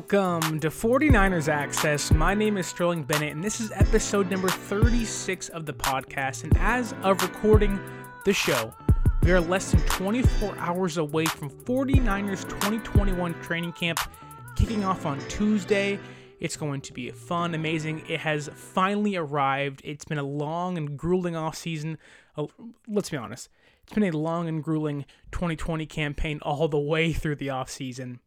Welcome to 49ers Access. My name is Sterling Bennett, and this is episode number 36 of the podcast. And as of recording the show, we are less than 24 hours away from 49ers 2021 training camp kicking off on Tuesday. It's going to be fun, amazing. It has finally arrived. It's been a long and grueling off season. Uh, let's be honest. It's been a long and grueling 2020 campaign all the way through the off season.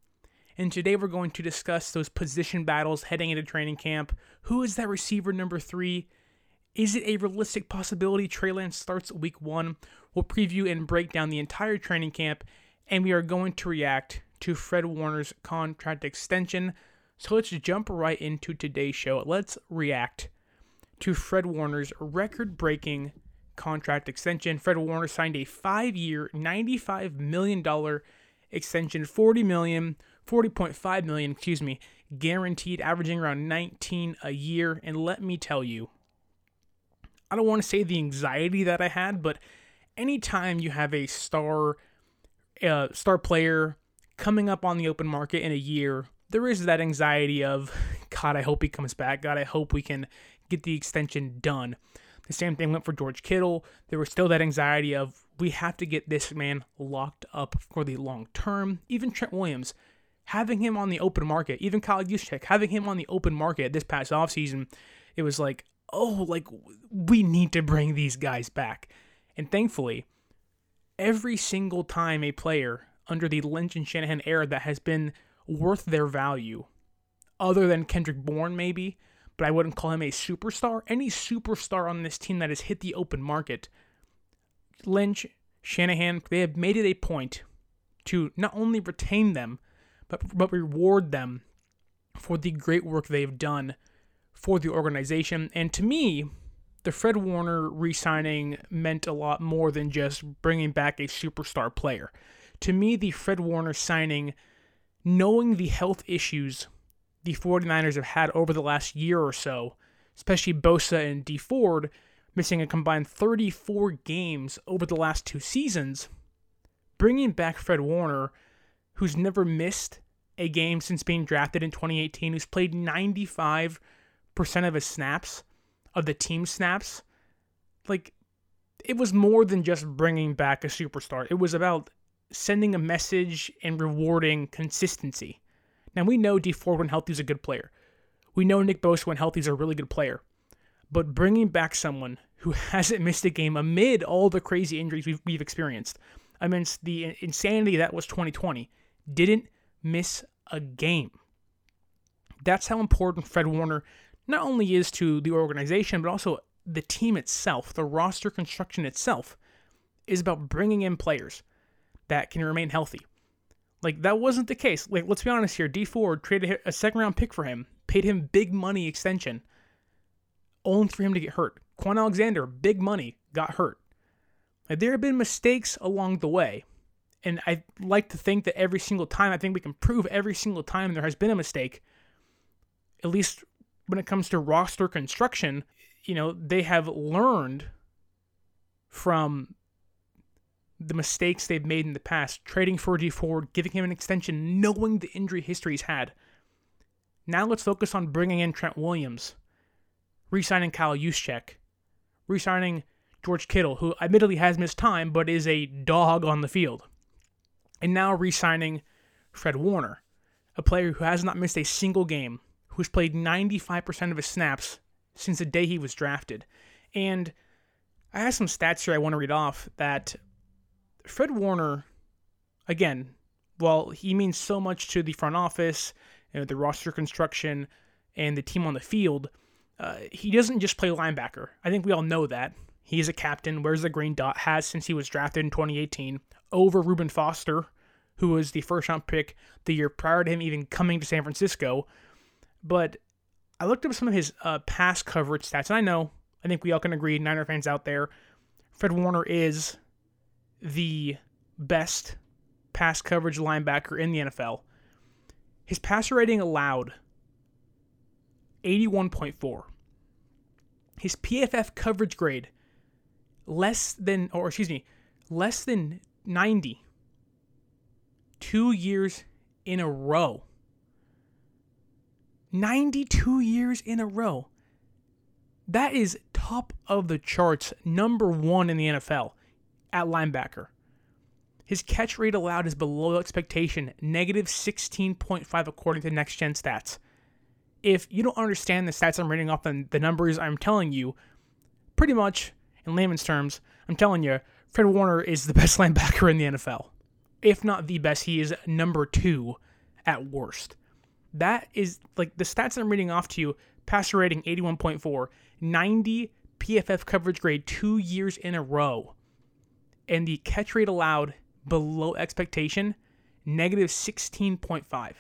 And today we're going to discuss those position battles heading into training camp. Who is that receiver number three? Is it a realistic possibility Trey Lance starts week one? We'll preview and break down the entire training camp, and we are going to react to Fred Warner's contract extension. So let's jump right into today's show. Let's react to Fred Warner's record breaking contract extension. Fred Warner signed a five year, $95 million extension, 40 million 40.5 million, excuse me, guaranteed, averaging around 19 a year. And let me tell you, I don't want to say the anxiety that I had, but anytime you have a star uh, star player coming up on the open market in a year, there is that anxiety of, God, I hope he comes back. God, I hope we can get the extension done. The same thing went for George Kittle. There was still that anxiety of, we have to get this man locked up for the long term. Even Trent Williams, having him on the open market, even Kyle Juszczyk, having him on the open market this past offseason, it was like, oh, like we need to bring these guys back. And thankfully, every single time a player under the Lynch and Shanahan era that has been worth their value, other than Kendrick Bourne maybe, but I wouldn't call him a superstar. Any superstar on this team that has hit the open market, Lynch, Shanahan, they have made it a point to not only retain them, but, but reward them for the great work they've done for the organization. And to me, the Fred Warner re signing meant a lot more than just bringing back a superstar player. To me, the Fred Warner signing, knowing the health issues the 49ers have had over the last year or so, especially Bosa and D Ford, missing a combined 34 games over the last two seasons, bringing back Fred Warner, who's never missed a game since being drafted in 2018, who's played 95% of his snaps, of the team snaps. Like, it was more than just bringing back a superstar. It was about sending a message and rewarding consistency. Now, we know D Ford, when healthy is a good player. We know Nick Bosa when healthy is a really good player. But bringing back someone who hasn't missed a game amid all the crazy injuries we've, we've experienced, amidst the insanity that was 2020, didn't miss a game. That's how important Fred Warner not only is to the organization, but also the team itself, the roster construction itself, is about bringing in players that can remain healthy. Like, that wasn't the case. Like, let's be honest here. D Ford traded a second round pick for him, paid him big money extension, only for him to get hurt. Kwon Alexander, big money, got hurt. Like, there have been mistakes along the way, and I like to think that every single time, I think we can prove every single time there has been a mistake, at least when it comes to roster construction, you know, they have learned from the mistakes they've made in the past, trading for D Ford, giving him an extension, knowing the injury history he's had. Now let's focus on bringing in Trent Williams, re-signing Kyle Juszczyk, re-signing George Kittle, who admittedly has missed time but is a dog on the field and now re signing Fred Warner, a player who has not missed a single game, who's played 95% of his snaps since the day he was drafted. And I have some stats here I want to read off that Fred Warner, again, while he means so much to the front office, you know, the roster construction, and the team on the field, uh, he doesn't just play linebacker. I think we all know that. He's a captain, wears the green dot, has since he was drafted in 2018 over Reuben Foster, who was the first round pick the year prior to him even coming to San Francisco. But I looked up some of his uh, pass coverage stats, and I know, I think we all can agree, Niner fans out there, Fred Warner is the best pass coverage linebacker in the NFL. His passer rating allowed 81.4. His PFF coverage grade less than, or excuse me, less than 90 two years in a row. 92 years in a row. That is top of the charts, number one in the NFL at linebacker. His catch rate allowed is below expectation, negative 16.5 according to next gen stats. If you don't understand the stats I'm reading off and the numbers I'm telling you, pretty much in layman's terms, I'm telling you, Fred Warner is the best linebacker in the NFL. If not the best, he is number two at worst. That is like the stats I'm reading off to you passer rating 81.4, 90 PFF coverage grade two years in a row, and the catch rate allowed below expectation, negative 16.5.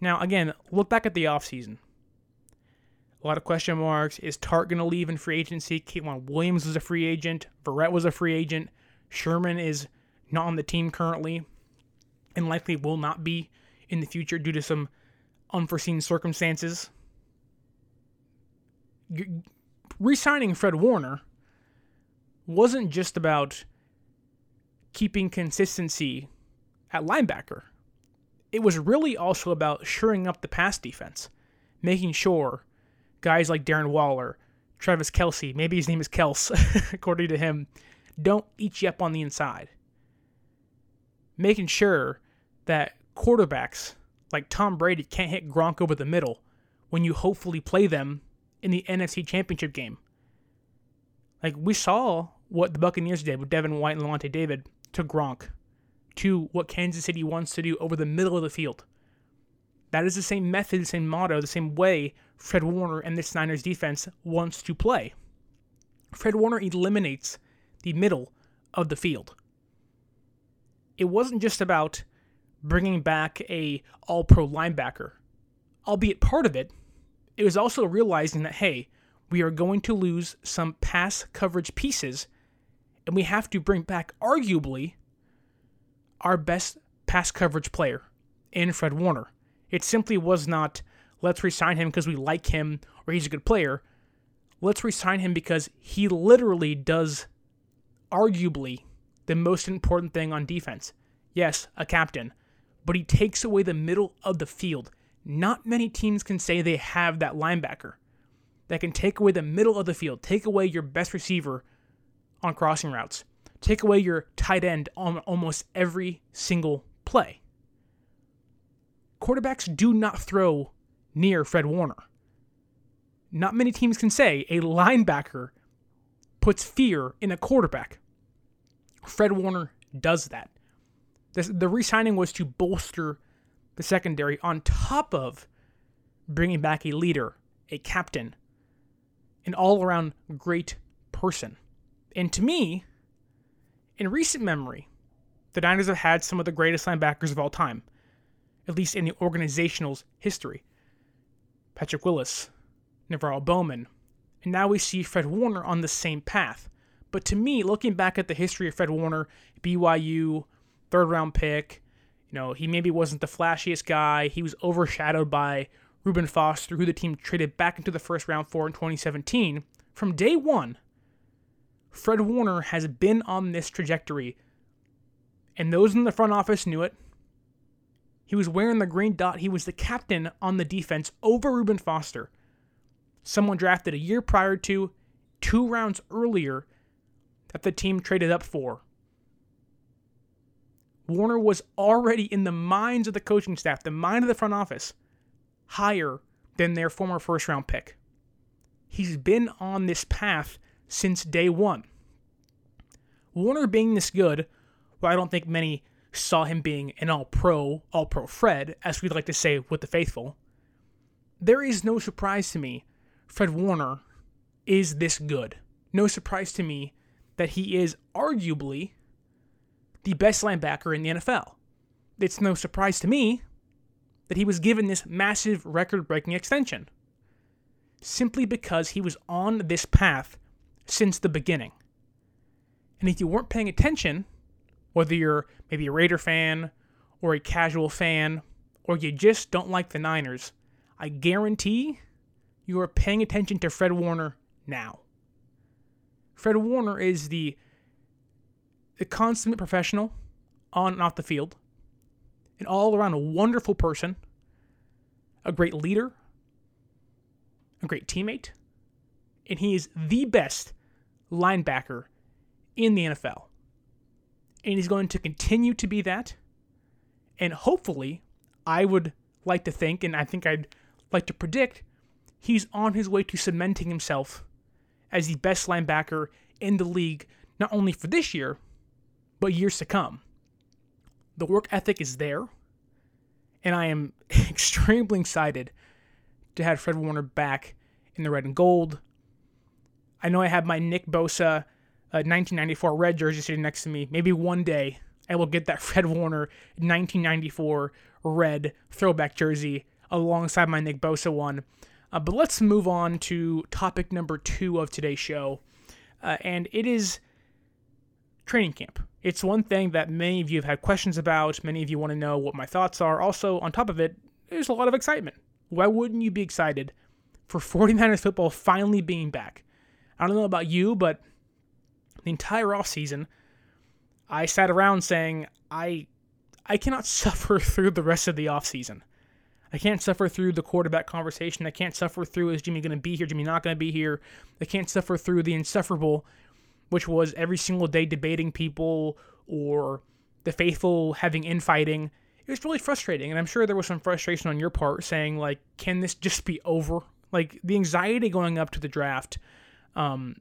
Now, again, look back at the offseason. A lot of question marks. Is Tartt going to leave in free agency? K'Waun Williams was a free agent. Verrett was a free agent. Sherman is not on the team currently and likely will not be in the future due to some unforeseen circumstances. Resigning Fred Warner wasn't just about keeping consistency at linebacker. It was really also about shoring up the pass defense, making sure guys like Darren Waller, Travis Kelce, maybe his name is Kels, according to him, don't eat you up on the inside. Making sure that quarterbacks like Tom Brady can't hit Gronk over the middle when you hopefully play them in the NFC Championship game. Like we saw what the Buccaneers did with Devin White and Lavonte David to Gronk, to what Kansas City wants to do over the middle of the field. That is the same method, the same motto, the same way Fred Warner and the Niners defense wants to play. Fred Warner eliminates the middle of the field. It wasn't just about bringing back a all-pro linebacker, albeit part of it. It was also realizing that hey, we are going to lose some pass coverage pieces and we have to bring back arguably our best pass coverage player in Fred Warner. It simply was not let's resign him because we like him or he's a good player. Let's resign him because he literally does arguably the most important thing on defense. Yes, a captain, but he takes away the middle of the field. Not many teams can say they have that linebacker that can take away the middle of the field, take away your best receiver on crossing routes. Take away your tight end on almost every single play. Quarterbacks do not throw near Fred Warner. Not many teams can say a linebacker puts fear in a quarterback. Fred Warner does that. the re signing was to bolster the secondary on top of bringing back a leader, a captain, an all around great person. And to me, in recent memory, the Niners have had some of the greatest linebackers of all time, at least in the organizational's history. Patrick Willis, NaVorro Bowman, and now we see Fred Warner on the same path. But to me, looking back at the history of Fred Warner, BYU, third round pick, you know, he maybe wasn't the flashiest guy. He was overshadowed by Reuben Foster, who the team traded back into the first round for in 2017. From day one, Fred Warner has been on this trajectory, and those in the front office knew it. He was wearing the green dot. He was the captain on the defense over Reuben Foster, someone drafted a year prior to, two rounds earlier, that the team traded up for. Warner was already in the minds of the coaching staff, the mind of the front office, higher than their former first round pick. He's been on this path since day one. Warner being this good, well, I don't think many saw him being an all pro, all pro Fred, as we'd like to say with the faithful. There is no surprise to me Fred Warner is this good. No surprise to me that he is arguably the best linebacker in the NFL. It's no surprise to me that he was given this massive record breaking extension simply because he was on this path since the beginning. And if you weren't paying attention, whether you're maybe a Raider fan or a casual fan, or you just don't like the Niners, I guarantee you are paying attention to Fred Warner now. Fred Warner is the, the consummate professional on and off the field, an all around wonderful person, a great leader, a great teammate, and he is the best linebacker in the NFL. And he's going to continue to be that. And hopefully, I would like to think, and I think I'd like to predict, he's on his way to cementing himself as the best linebacker in the league, not only for this year, but years to come. The work ethic is there, and I am extremely excited to have Fred Warner back in the red and gold. I know I have my Nick Bosa uh, 1994 red jersey sitting next to me. Maybe one day I will get that Fred Warner 1994 red throwback jersey alongside my Nick Bosa one. Uh, but let's move on to topic number two of today's show, uh, and it is training camp. It's one thing that many of you have had questions about. Many of you want to know what my thoughts are. Also, on top of it, there's a lot of excitement. Why wouldn't you be excited for 49ers football finally being back? I don't know about you, but the entire offseason, I sat around saying, I I cannot suffer through the rest of the offseason. I can't suffer through the quarterback conversation. I can't suffer through is Jimmy going to be here, Jimmy not going to be here. I can't suffer through the insufferable, which was every single day debating people or the faithful having infighting. It was really frustrating, and I'm sure there was some frustration on your part saying like, can this just be over? Like the anxiety going up to the draft, um,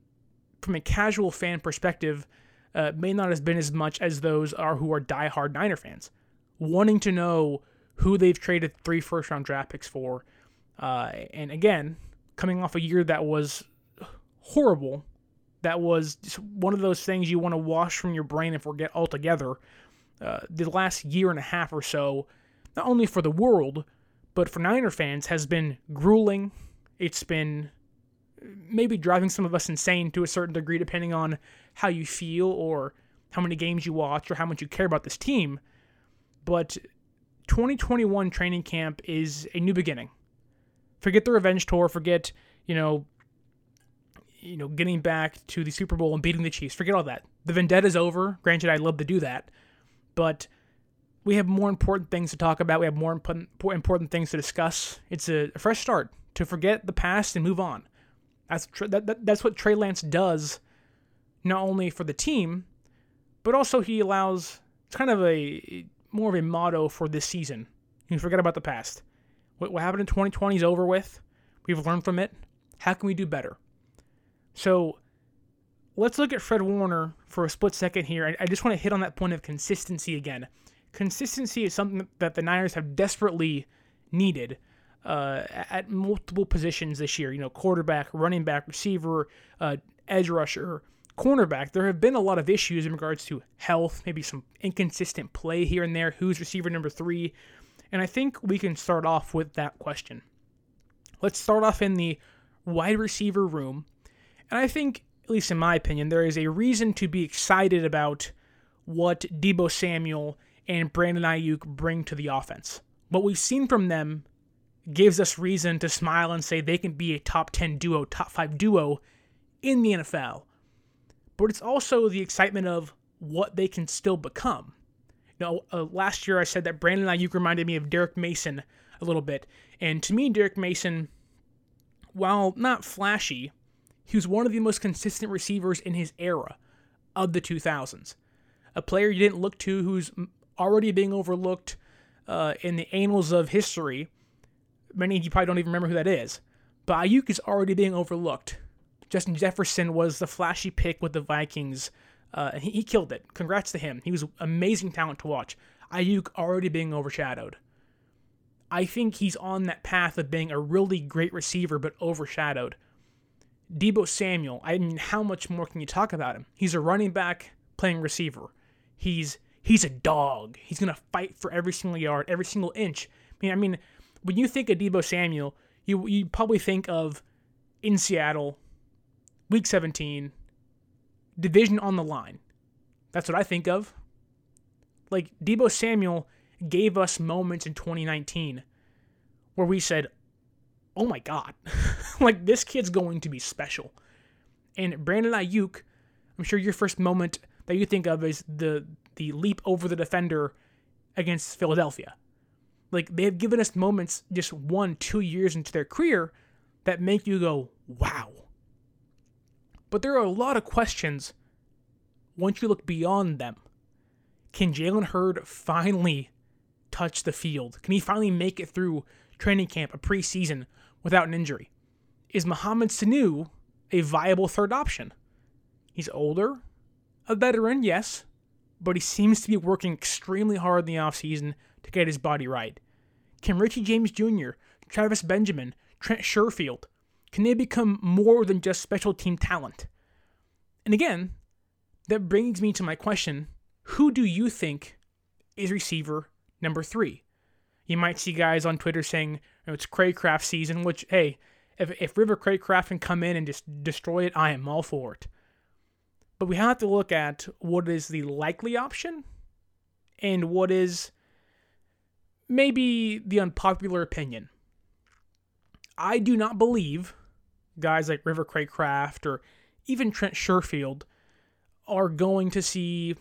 from a casual fan perspective, uh, may not have been as much as those are who are diehard Niner fans, wanting to know who they've traded three first round draft picks for. Uh, and again, coming off a year that was horrible, that was one of those things you want to wash from your brain and forget altogether. Uh, the last year and a half or so, not only for the world, but for Niner fans, has been grueling. It's been maybe driving some of us insane to a certain degree, depending on how you feel or how many games you watch or how much you care about this team. But 2021 training camp is a new beginning. Forget the revenge tour. Forget you know, you know, getting back to the Super Bowl and beating the Chiefs. Forget all that. The vendetta is over. Granted, I'd love to do that, but we have more important things to talk about. We have more important things to discuss. It's a fresh start to forget the past and move on. That's that, that, that's what Trey Lance does, not only for the team, but also he allows. It's kind of a more of a motto for this season. You forget about the past. What, what happened in 2020 is over with. We've learned from it. How can we do better? So let's look at Fred Warner for a split second here. I, I just want to hit on that point of consistency again. Consistency is something that the Niners have desperately needed uh, at multiple positions this year. You know, quarterback, running back, receiver, uh, edge rusher, cornerback, there have been a lot of issues in regards to health, maybe some inconsistent play here and there. Who's receiver number three? And I think we can start off with that question. Let's start off in the wide receiver room. And I think, at least in my opinion, there is a reason to be excited about what Deebo Samuel and Brandon Aiyuk bring to the offense. What we've seen from them gives us reason to smile and say they can be a top 10 duo, top 5 duo in the NFL but it's also the excitement of what they can still become. You know, uh, last year I said that Brandon Aiyuk reminded me of Derrick Mason a little bit, and to me, Derrick Mason, while not flashy, he was one of the most consistent receivers in his era of the 2000s. A player you didn't look to who's already being overlooked uh, in the annals of history. Many of you probably don't even remember who that is. But Aiyuk is already being overlooked Justin Jefferson was the flashy pick with the Vikings, uh, and he, he killed it. Congrats to him. He was amazing talent to watch. Aiyuk already being overshadowed. I think he's on that path of being a really great receiver, but overshadowed. Deebo Samuel, I mean, how much more can you talk about him? He's a running back playing receiver. He's he's a dog. He's gonna fight for every single yard, every single inch. I mean, I mean, when you think of Deebo Samuel, you you probably think of in Seattle Week 17, division on the line. That's what I think of. Like Deebo Samuel gave us moments in 2019 where we said, "Oh my god, like this kid's going to be special." And Brandon Aiyuk, I'm sure your first moment that you think of is the the leap over the defender against Philadelphia. Like they have given us moments just one, two years into their career that make you go, wow. But there are a lot of questions once you look beyond them. Can Jalen Hurd finally touch the field? Can he finally make it through training camp, a preseason, without an injury? Is Mohamed Sanu a viable third option? He's older, a veteran, yes, but he seems to be working extremely hard in the offseason to get his body right. Can Richie James Jr., Travis Benjamin, Trent Sherfield, can they become more than just special team talent? And again, that brings me to my question who do you think is receiver number three? You might see guys on Twitter saying you know, it's Cracraft season, which, hey, if, if River Cracraft can come in and just destroy it, I am all for it. But we have to look at what is the likely option and what is maybe the unpopular opinion. I do not believe guys like River Cracraft or even Trent Sherfield are going to see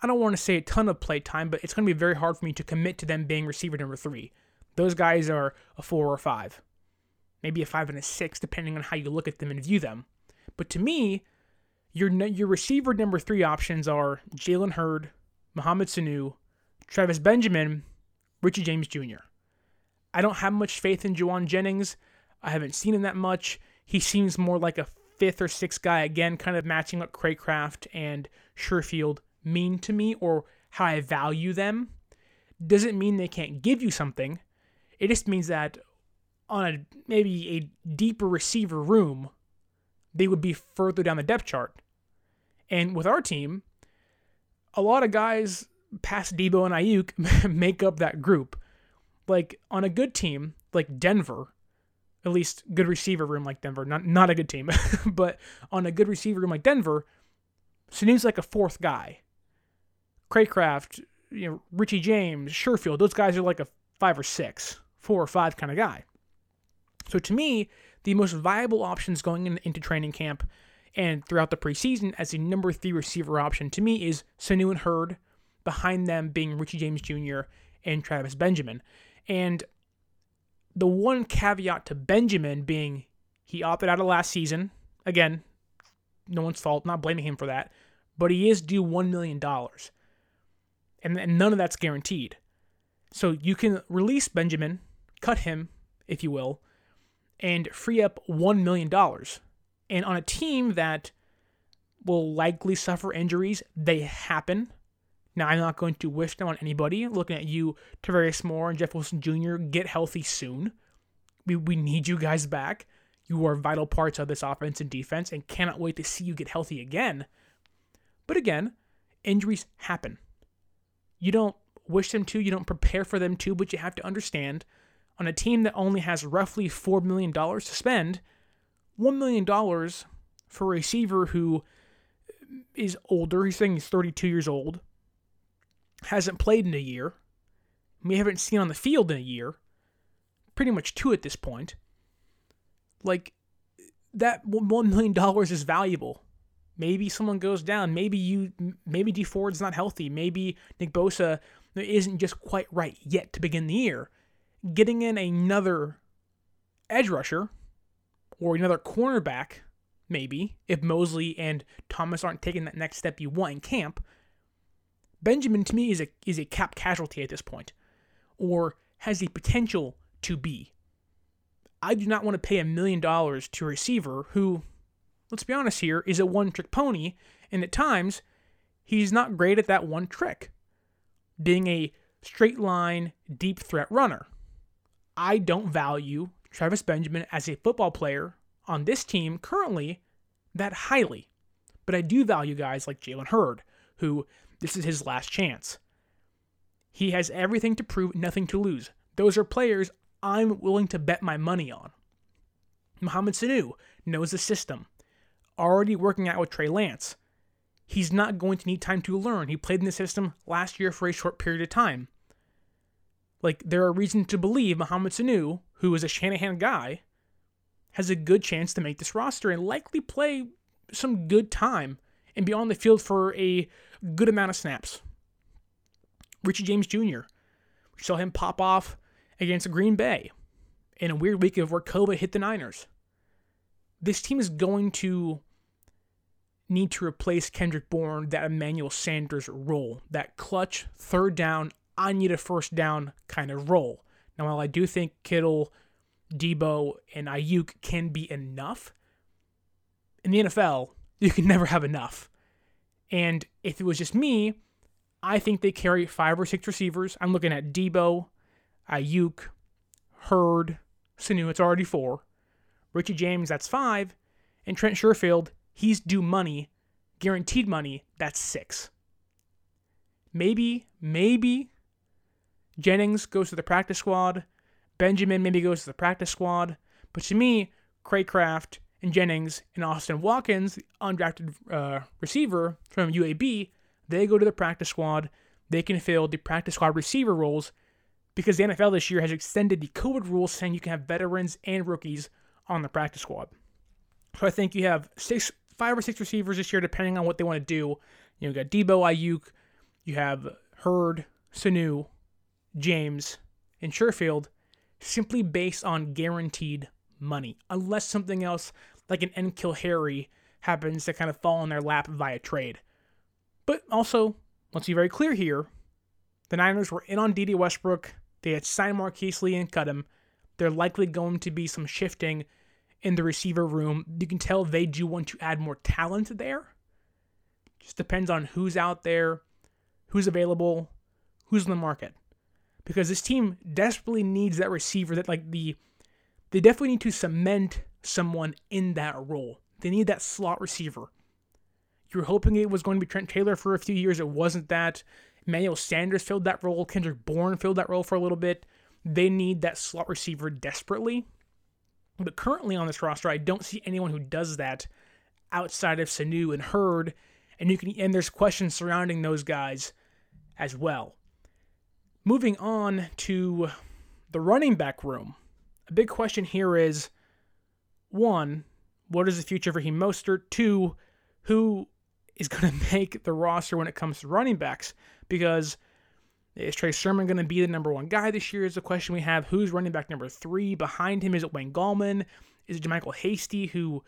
I don't want to say a ton of play time, but it's going to be very hard for me to commit to them being receiver number three. Those guys are a four or a five, maybe a five and a six, depending on how you look at them and view them. But to me, your your receiver number three options are Jalen Hurd, Mohamed Sanu, Travis Benjamin, Richie James Jr. I don't have much faith in Jauan Jennings. I haven't seen him that much. He seems more like a fifth or sixth guy, again, kind of matching what Cracraft and Sherfield mean to me or how I value them doesn't mean they can't give you something. It just means that on a maybe a deeper receiver room, they would be further down the depth chart. And with our team, a lot of guys past Deebo and Aiyuk make up that group. Like on a good team like Denver, at least good receiver room like Denver, not not a good team, but on a good receiver room like Denver, Sanu's like a fourth guy. Cracraft, you know, Richie James, Sherfield, those guys are like a five or six, four or five kind of guy. So to me, the most viable options going in, into training camp and throughout the preseason as a number three receiver option to me is Sanu and Hurd, behind them being Richie James Jr. and Travis Benjamin. And the one caveat to Benjamin being he opted out of last season. Again, no one's fault, not blaming him for that, but he is due $1 million and, none of that's guaranteed. So you can release Benjamin, cut him, if you will, and free up $1 million. And on a team that will likely suffer injuries, they happen. Now, I'm not going to wish them on anybody. Looking at you, Tarvarius Moore and Jeff Wilson Jr., get healthy soon. We, we need you guys back. You are vital parts of this offense and defense and cannot wait to see you get healthy again. But again, injuries happen. You don't wish them to, you don't prepare for them to, but you have to understand on a team that only has roughly $4 million to spend, $1 million for a receiver who is older, he's saying he's 32 years old, hasn't played in a year, we haven't seen on the field in a year, pretty much two at this point. Like, that $1 million is valuable. Maybe someone goes down. Maybe you, maybe Dee Ford's not healthy. Maybe Nick Bosa isn't just quite right yet to begin the year. Getting in another edge rusher or another cornerback, maybe, if Moseley and Thomas aren't taking that next step you want in camp, Benjamin to me is a is a cap casualty at this point, or has the potential to be. I do not want to pay a million dollars to a receiver who let's be honest here, is a one trick pony, and at times, he's not great at that one trick, being a straight line, deep threat runner. I don't value Travis Benjamin as a football player on this team currently that highly, but I do value guys like Jalen Hurd, who this is his last chance. He has everything to prove, nothing to lose. Those are players I'm willing to bet my money on. Mohamed Sanu knows the system already working out with Trey Lance. He's not going to need time to learn. He played in the system last year for a short period of time. Like, there are reasons to believe Mohamed Sanu, who is a Shanahan guy, has a good chance to make this roster and likely play some good time and be on the field for a good amount of snaps. Richie James Jr. saw him pop off against Green Bay in a weird week of where COVID hit the Niners. This team is going to need to replace Kendrick Bourne that Emmanuel Sanders role, that clutch third down, I need a first down kind of role. Now, while I do think Kittle, Deebo, and Aiyuk can be enough, in the NFL, you can never have enough. And if it was just me, I think they carry five or six receivers. I'm looking at Deebo, Aiyuk, Hurd, Sanu, it's already four. Richie James, that's five. And Trent Sherfield, he's due money, guaranteed money, that's six. Maybe, maybe Jennings goes to the practice squad. Benjamin maybe goes to the practice squad. But to me, Cracraft and Jennings and Austin Watkins, undrafted uh, receiver from UAB, they go to the practice squad. They can fill the practice squad receiver roles because the NFL this year has extended the COVID rules saying you can have veterans and rookies on the practice squad. So I think you have six, five or six receivers this year, depending on what they want to do. You know, you got Deebo Aiyuk, you have Hurd, Sanu, James, and Sherfield, simply based on guaranteed money, unless something else like an N'Keal Harry happens to kind of fall in their lap via trade. But also, let's be very clear here the Niners were in on Dede Westbrook. They had signed Marquise Lee and cut him. They're likely going to be some shifting in the receiver room. You can tell they do want to add more talent there. Just depends on who's out there, who's available, who's in the market. Because this team desperately needs that receiver that like the they definitely need to cement someone in that role. They need that slot receiver. You're hoping it was going to be Trent Taylor for a few years. It wasn't that. Emmanuel Sanders filled that role. Kendrick Bourne filled that role for a little bit. They need that slot receiver desperately. But currently on this roster, I don't see anyone who does that outside of Sanu and Hurd. And you can and there's questions surrounding those guys as well. Moving on to the running back room. A big question here is one, what is the future for Raheem Mostert? Two, who is going to make the roster when it comes to running backs? Because is Trey Sermon going to be the number one guy this year? Is the question we have. Who's running back number three? Behind him, is it Wayne Gallman? Is it JaMycal Hasty, who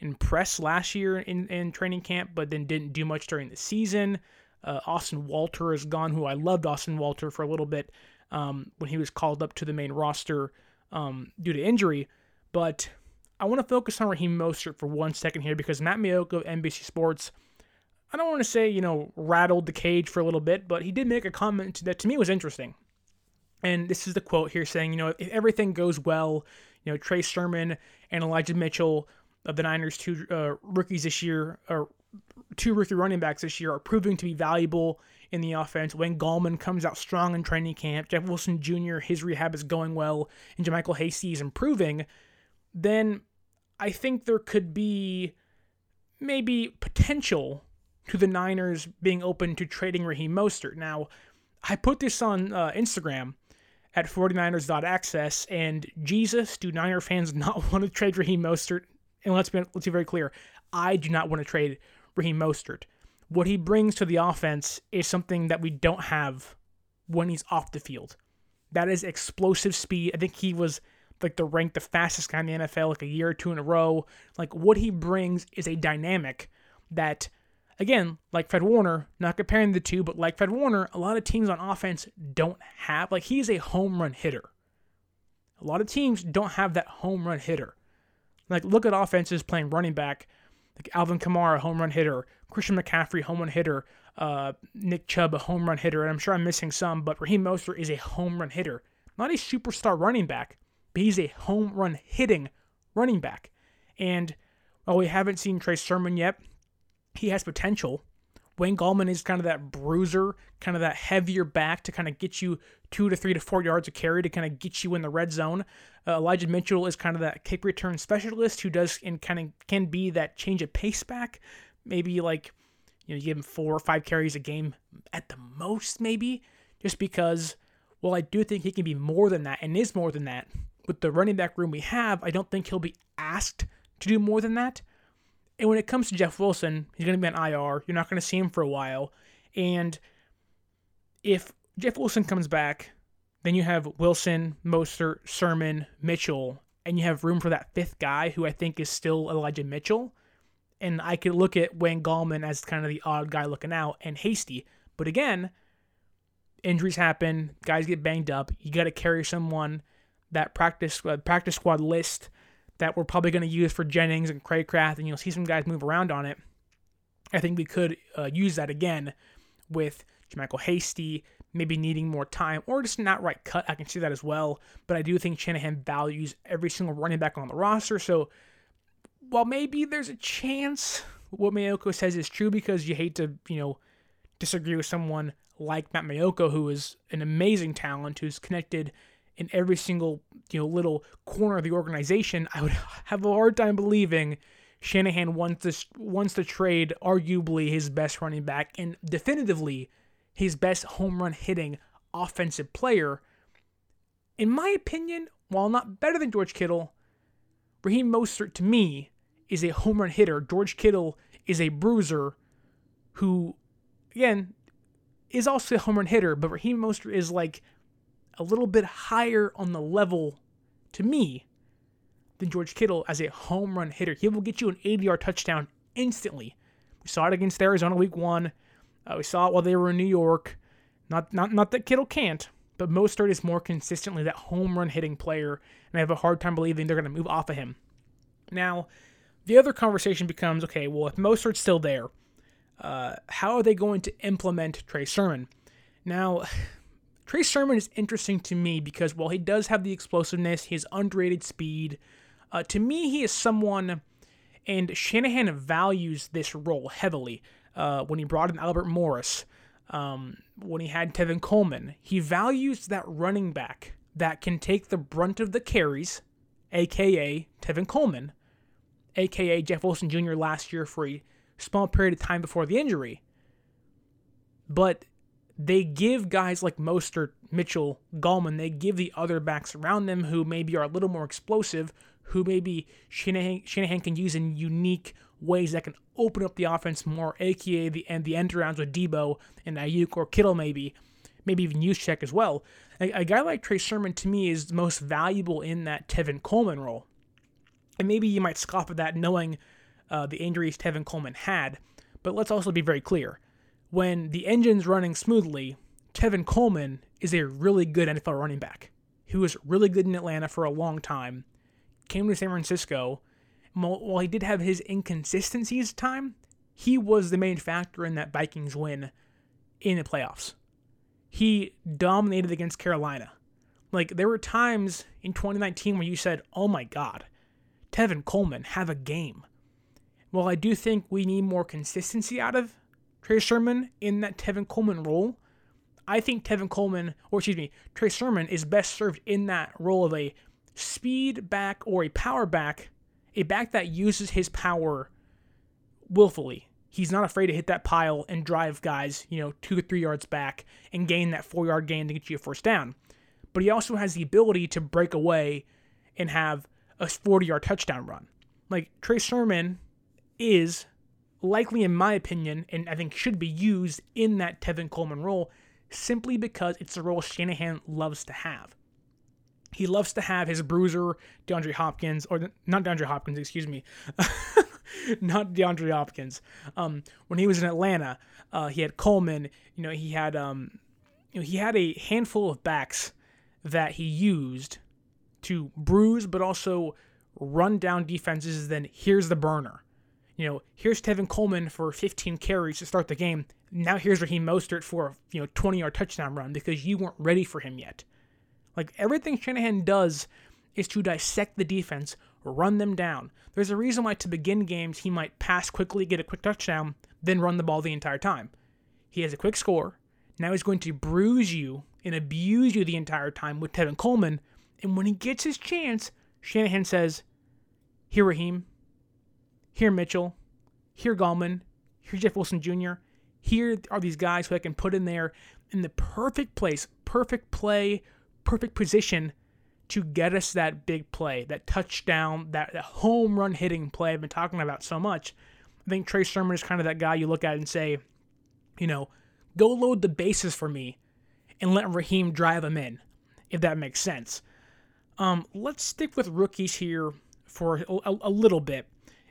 impressed last year in, in training camp, but then didn't do much during the season? Uh, Austin Walter is gone, who I loved Austin Walter for a little bit um, when he was called up to the main roster um, due to injury. But I want to focus on Raheem Mostert for one second here because Matt Maiocco of NBC Sports, I don't want to say, you know, rattled the cage for a little bit, but he did make a comment that to me was interesting. And this is the quote here saying, you know, if everything goes well, you know, Trey Sermon and Elijah Mitchell of the Niners, two uh, rookies this year, or two rookie running backs this year, are proving to be valuable in the offense. Wayne Gallman comes out strong in training camp. Jeff Wilson Jr., his rehab is going well, and JaMycal Hasty is improving. Then I think there could be maybe potential to the Niners being open to trading Raheem Mostert. Now, I put this on uh, Instagram at 49ers.access, and Jesus, do Niner fans not want to trade Raheem Mostert? And let's be, let's be very clear, I do not want to trade Raheem Mostert. What he brings to the offense is something that we don't have when he's off the field. That is explosive speed. I think he was like the ranked the fastest guy in the NFL like a year or two in a row. Like what he brings is a dynamic that again, like Fred Warner, not comparing the two, but like Fred Warner, a lot of teams on offense don't have like he's a home run hitter. A lot of teams don't have that home run hitter. Like look at offenses playing running back, like Alvin Kamara, home run hitter, Christian McCaffrey, home run hitter, uh, Nick Chubb, a home run hitter, and I'm sure I'm missing some, but Raheem Mostert is a home run hitter, not a superstar running back, but he's a home run hitting running back. And while we haven't seen Trey Sermon yet, he has potential. Wayne Gallman is kind of that bruiser, kind of that heavier back to kind of get you two to three to four yards of carry to kind of get you in the red zone. Uh, Elijah Mitchell is kind of that kick return specialist who does and kind of can be that change of pace back. Maybe like you know you give him four or five carries a game at the most, maybe just because. Well, I do think he can be more than that and is more than that. With the running back room we have, I don't think he'll be asked to do more than that. And when it comes to Jeff Wilson, he's going to be on IR. You're not going to see him for a while. And if Jeff Wilson comes back, Then you have Wilson, Mostert, Sermon, Mitchell, and you have room for that fifth guy who I think is still Elijah Mitchell. And I could look at Wayne Gallman as kind of the odd guy looking out and Hasty. But again, injuries happen, guys get banged up. You got to carry someone that practice uh, practice squad list that we're probably going to use for Jennings and Cracraft, and you'll see some guys move around on it. I think we could uh, use that again with JaMycal Hasty, maybe needing more time or just not right cut. I can see that as well. But I do think Shanahan values every single running back on the roster. So while maybe there's a chance what Maiocco says is true because you hate to, you know, disagree with someone like Matt Maiocco, who is an amazing talent, who's connected in every single, you know, little corner of the organization, I would have a hard time believing Shanahan wants to, wants to trade arguably his best running back and definitively his best home run hitting offensive player. In my opinion, while not better than George Kittle, Raheem Mostert to me is a home run hitter. George Kittle is a bruiser who, again, is also a home run hitter, but Raheem Mostert is like a little bit higher on the level to me than George Kittle as a home run hitter. He will get you an 80 yard touchdown instantly. We saw it against Arizona week one. Uh, we saw it while they were in New York. Not not not that Kittle can't, but Mostert is more consistently that home run hitting player, and I have a hard time believing they're going to move off of him. Now, the other conversation becomes okay, well, if Mostert's still there, uh, how are they going to implement Trey Sermon? Now, Trey Sermon is interesting to me because while he does have the explosiveness, his underrated speed, uh, to me, he is someone, and Shanahan values this role heavily uh, when he brought in Alfred Morris, um, when he had Tevin Coleman. He values that running back that can take the brunt of the carries, aka Tevin Coleman, aka Jeff Wilson Jr. last year for a small period of time before the injury. But they give guys like Mostert, Mitchell, Gallman, they give the other backs around them who maybe are a little more explosive, who maybe Shanahan, Shanahan can use in unique ways that can open up the offense more, aka the and the end rounds with Deebo and Aiyuk or Kittle maybe, maybe even Juszczyk as well. A, a, guy like Trey Sermon to me is most valuable in that Tevin Coleman role. And maybe you might scoff at that knowing uh, the injuries Tevin Coleman had, but let's also be very clear. When the engine's running smoothly, Tevin Coleman is a really good NFL running back. He was really good in Atlanta for a long time, came to San Francisco, while he did have his inconsistencies time, he was the main factor in that Vikings win in the playoffs. He dominated against Carolina. Like there were times in 2019 where you said, "Oh my God, Tevin Coleman have a game." Well, I do think we need more consistency out of Trey Sermon in that Tevin Coleman role. I think Tevin Coleman, or excuse me, Trey Sermon is best served in that role of a speed back or a power back a back that uses his power willfully. He's not afraid to hit that pile and drive guys, you know, two or three yards back and gain that four yard gain to get you a first down. But he also has the ability to break away and have a 40 yard touchdown run. Like Trey Sermon is likely, in my opinion, and I think should be used in that Tevin Coleman role simply because it's a role Shanahan loves to have he loves to have his bruiser DeAndre Hopkins, or not DeAndre Hopkins, excuse me, not DeAndre Hopkins. Um, when he was in Atlanta, uh, he had Coleman. You know, he had um, you know, he had a handful of backs that he used to bruise, but also run down defenses. Then here's the burner. You know, here's Tevin Coleman for 15 carries to start the game. Now here's Raheem Mostert for a you know 20 yard touchdown run because you weren't ready for him yet. Like everything Shanahan does is to dissect the defense, run them down. There's a reason why to begin games he might pass quickly, get a quick touchdown, then run the ball the entire time. He has a quick score. Now he's going to bruise you and abuse you the entire time with Tevin Coleman. And when he gets his chance, Shanahan says, Here, Raheem. Here, Mitchell. Here, Gallman. Here, Jeff Wilson Jr. Here are these guys who I can put in there in the perfect place, perfect play, perfect position to get us that big play, that touchdown, that, that home run hitting play I've been talking about so much. I think Trey Sermon is kind of that guy you look at and say, you know, go load the bases for me and let Raheem drive them in. if that makes sense. Um, let's stick with rookies here for a, a, a little bit.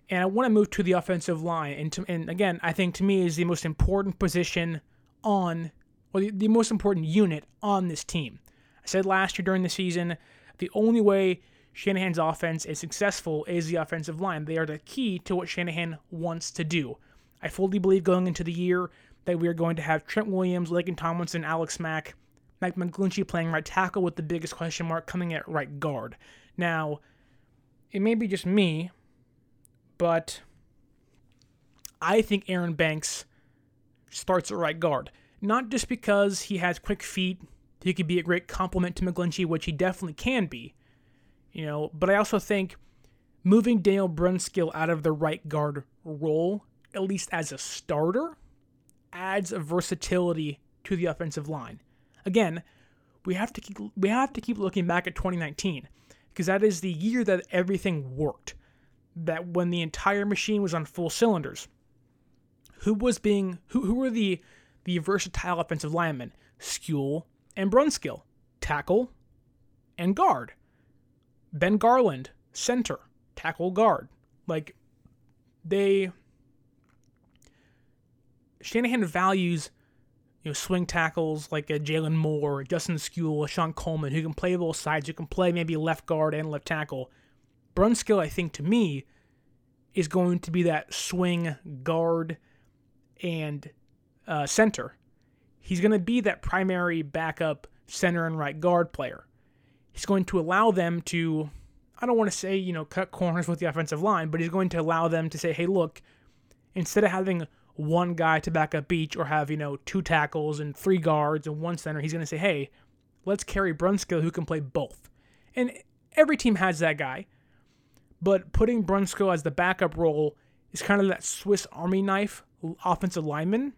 And I want to move to the offensive line. And, to, and again, I think to me is the most important position on, or the, the most important unit on this team. I said last year during the season, the only way Shanahan's offense is successful is the offensive line. They are the key to what Shanahan wants to do. I fully believe going into the year that we are going to have Trent Williams, Laken Tomlinson, Alex Mack, Mike McGlinchey playing right tackle with the biggest question mark coming at right guard. Now, it may be just me, but I think Aaron Banks starts at right guard. Not just because he has quick feet, he could be a great complement to McGlinchey, which he definitely can be, you know, but I also think moving Daniel Brunskill out of the right guard role, at least as a starter, adds a versatility to the offensive line. Again, we have to keep we have to keep looking back at 2019 because that is the year that everything worked. That when the entire machine was on full cylinders. Who was being who who were the the versatile offensive linemen? Skule and Brunskill, tackle and guard. Ben Garland, center, tackle guard. Like they Shanahan values you know, swing tackles like a Jalen Moore, Justin Skule, Shon Coleman, who can play both sides, who can play maybe left guard and left tackle. Brunskill, I think, to me, is going to be that swing guard and uh, center. He's going to be that primary backup center and right guard player. He's going to allow them to, I don't want to say, you know, cut corners with the offensive line, but he's going to allow them to say, hey, look, instead of having one guy to back up each or have, you know, two tackles and three guards and one center. He's going to say, hey, let's carry Brunskill who can play both. And every team has that guy. But putting Brunskill as the backup role is kind of that Swiss Army knife offensive lineman.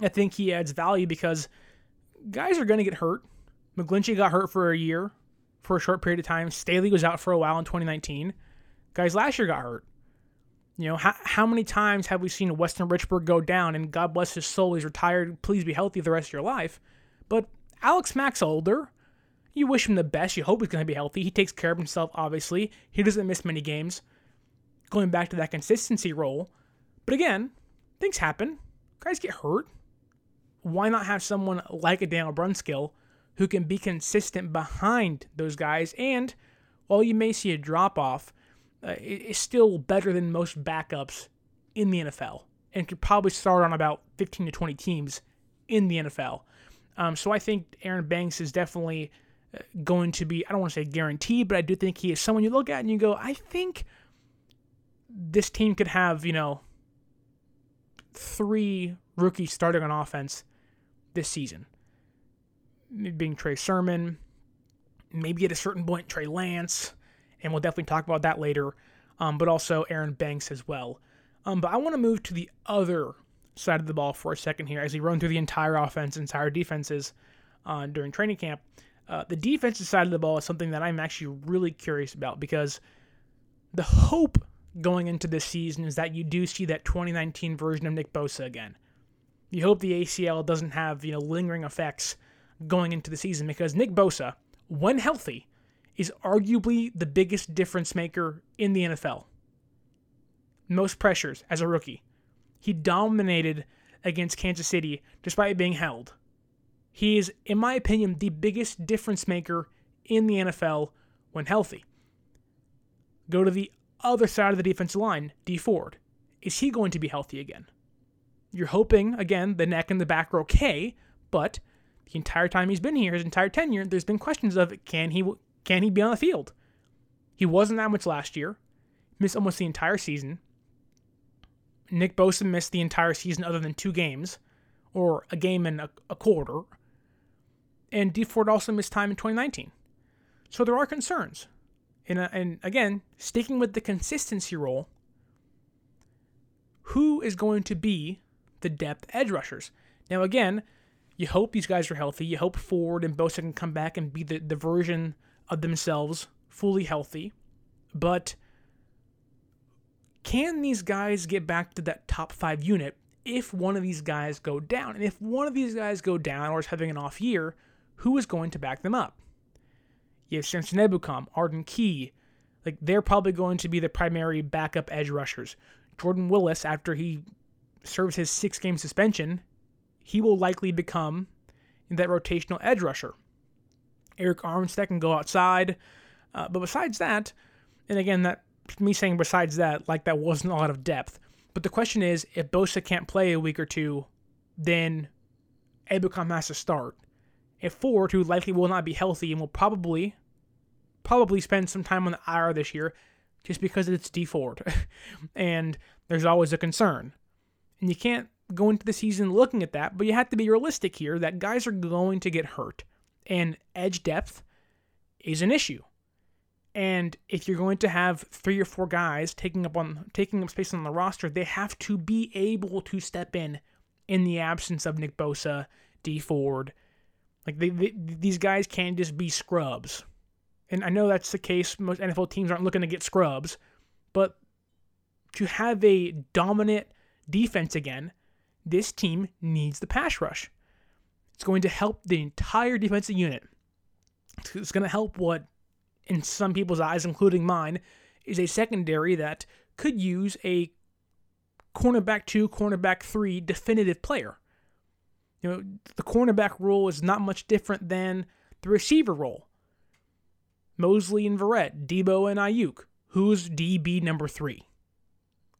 I think he adds value because guys are going to get hurt. McGlinchey got hurt for a year, for a short period of time. Staley was out for a while in 2019. Guys last year got hurt. You know, how, how many times have we seen Weston Richburg go down and God bless his soul, he's retired. Please be healthy the rest of your life. But Alex Mack's older. You wish him the best. You hope he's going to be healthy. He takes care of himself, obviously. He doesn't miss many games. Going back to that consistency role. But again, things happen. Guys get hurt. Why not have someone like a Daniel Brunskill who can be consistent behind those guys? And while you may see a drop off, uh, is still better than most backups in the NFL and could probably start on about 15 to 20 teams in the NFL. Um, so I think Aaron Banks is definitely going to be, I don't want to say guaranteed, but I do think he is someone you look at and you go, I think this team could have, you know, three rookies starting on offense this season. Maybe being Trey Sermon, maybe at a certain point, Trey Lance, and we'll definitely talk about that later, um, but also Aaron Banks as well. Um, but I want to move to the other side of the ball for a second here as we run through the entire offense, entire defenses uh, during training camp. Uh, the defensive side of the ball is something that I'm actually really curious about because the hope going into this season is that you do see that 2019 version of Nick Bosa again. You hope the ACL doesn't have you know lingering effects going into the season because Nick Bosa, when healthy, is arguably the biggest difference maker in the NFL. Most pressures as a rookie. He dominated against Kansas City despite being held. He is, in my opinion, the biggest difference maker in the NFL when healthy. Go to the other side of the defensive line, D Ford. Is he going to be healthy again? You're hoping, again, the neck and the back are okay, but the entire time he's been here, his entire tenure, there's been questions of can he can he be on the field? He wasn't that much last year. Missed almost the entire season. Nick Bosa missed the entire season other than two games, or a game and a, a quarter. And Dee Ford also missed time in 2019. So there are concerns. And, uh, and again, sticking with the consistency role, who is going to be the depth edge rushers? Now, again, you hope these guys are healthy. You hope Ford and Bosa can come back and be the, the version of themselves fully healthy. But can these guys get back to that top five unit if one of these guys go down? And if one of these guys go down or is having an off year, who is going to back them up? You have Samson Ebukam, Arden Key. Like they're probably going to be the primary backup edge rushers. Jordan Willis, after he serves his six game suspension, he will likely become that rotational edge rusher. Arik Armstead can go outside. Uh, but besides that, and again, that me saying besides that, like that wasn't a lot of depth. But the question is, if Bosa can't play a week or two, then Ebukam has to start. If Ford, who likely will not be healthy and will probably, probably spend some time on the IR this year, just because it's D Ford, and there's always a concern, and you can't go into the season looking at that, but you have to be realistic here that guys are going to get hurt, and edge depth is an issue. And if you're going to have three or four guys taking up on taking up space on the roster, they have to be able to step in in the absence of Nick Bosa, D Ford. Like they, they, these guys can't just be scrubs. And I know that's the case. Most NFL teams aren't looking to get scrubs, but to have a dominant defense again, this team needs the pass rush. It's going to help the entire defensive unit. It's going to help what in some people's eyes, including mine, is a secondary that could use a cornerback two, cornerback three definitive player. You know, the cornerback role is not much different than the receiver role. Moseley and Verrett, Deebo and Aiyuk. Who's DB number three?